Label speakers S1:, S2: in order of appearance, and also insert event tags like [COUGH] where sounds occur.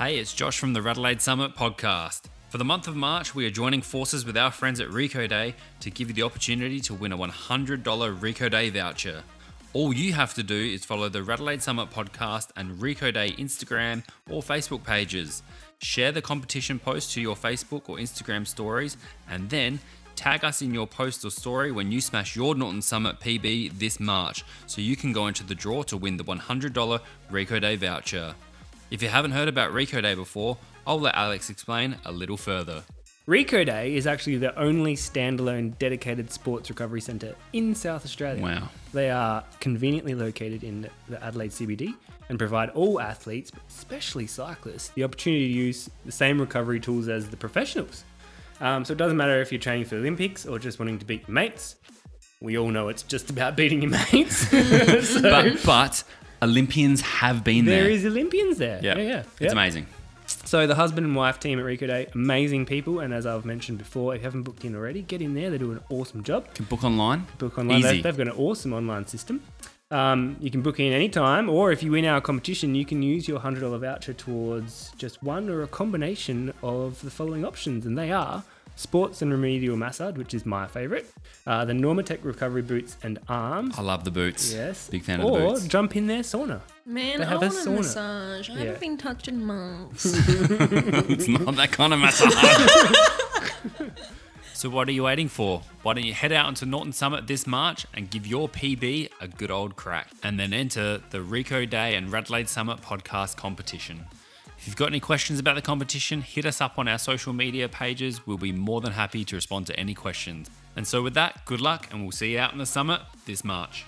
S1: Hey, it's Josh from the Radelaide Summit podcast. For the month of March, we are joining forces with our friends at Recoday to give you the opportunity to win a $100 Recoday voucher. All you have to do is follow the Radelaide Summit podcast and Recoday Instagram or Facebook pages. Share the competition post to your Facebook or Instagram stories and then tag us in your post or story when you smash your Norton Summit PB this March so you can go into the draw to win the $100 Recoday voucher. If you haven't heard about Recoday before, I'll let Alex explain a little further.
S2: Rico Day is actually the only standalone dedicated sports recovery centre in South Australia.
S1: Wow.
S2: They are conveniently located in the Adelaide CBD and provide all athletes, but especially cyclists, the opportunity to use the same recovery tools as the professionals. Um, so it doesn't matter if you're training for the Olympics or just wanting to beat your mates. We all know it's just about beating your mates. [LAUGHS] So
S1: But but Olympians have been there.
S2: there is Olympians there.
S1: yeah,
S2: yeah, yeah.
S1: It's
S2: yeah.
S1: amazing.
S2: So the husband and wife team at Recoday, amazing people, and as I've mentioned before, if you haven't booked in already, get in there. They do an awesome job.
S1: Can book online.
S2: Book online.
S1: Easy.
S2: They've, they've got an awesome online system. Um, you can book in anytime, or if you win our competition, you can use your hundred dollar voucher towards just one or a combination of the following options, and they are sports and remedial massage, which is my favourite, uh, the Normatec recovery boots and arms.
S1: I love the boots.
S2: Yes,
S1: Big fan of
S2: or
S1: the boots.
S2: jump in their sauna.
S3: Man,
S2: They
S3: I
S2: have a
S3: want a
S2: sauna.
S3: massage. I
S2: Yeah.
S3: haven't been touched in months. [LAUGHS]
S1: it's not that kind of massage. [LAUGHS] so what are you waiting for? Why don't you head out onto Norton Summit this March and give your PB a good old crack, and then enter the Recoday and Radelaide Summit podcast competition. If you've got any questions about the competition, hit us up on our social media pages. We'll be more than happy to respond to any questions. And so with that, good luck, and we'll see you out in the summit this March.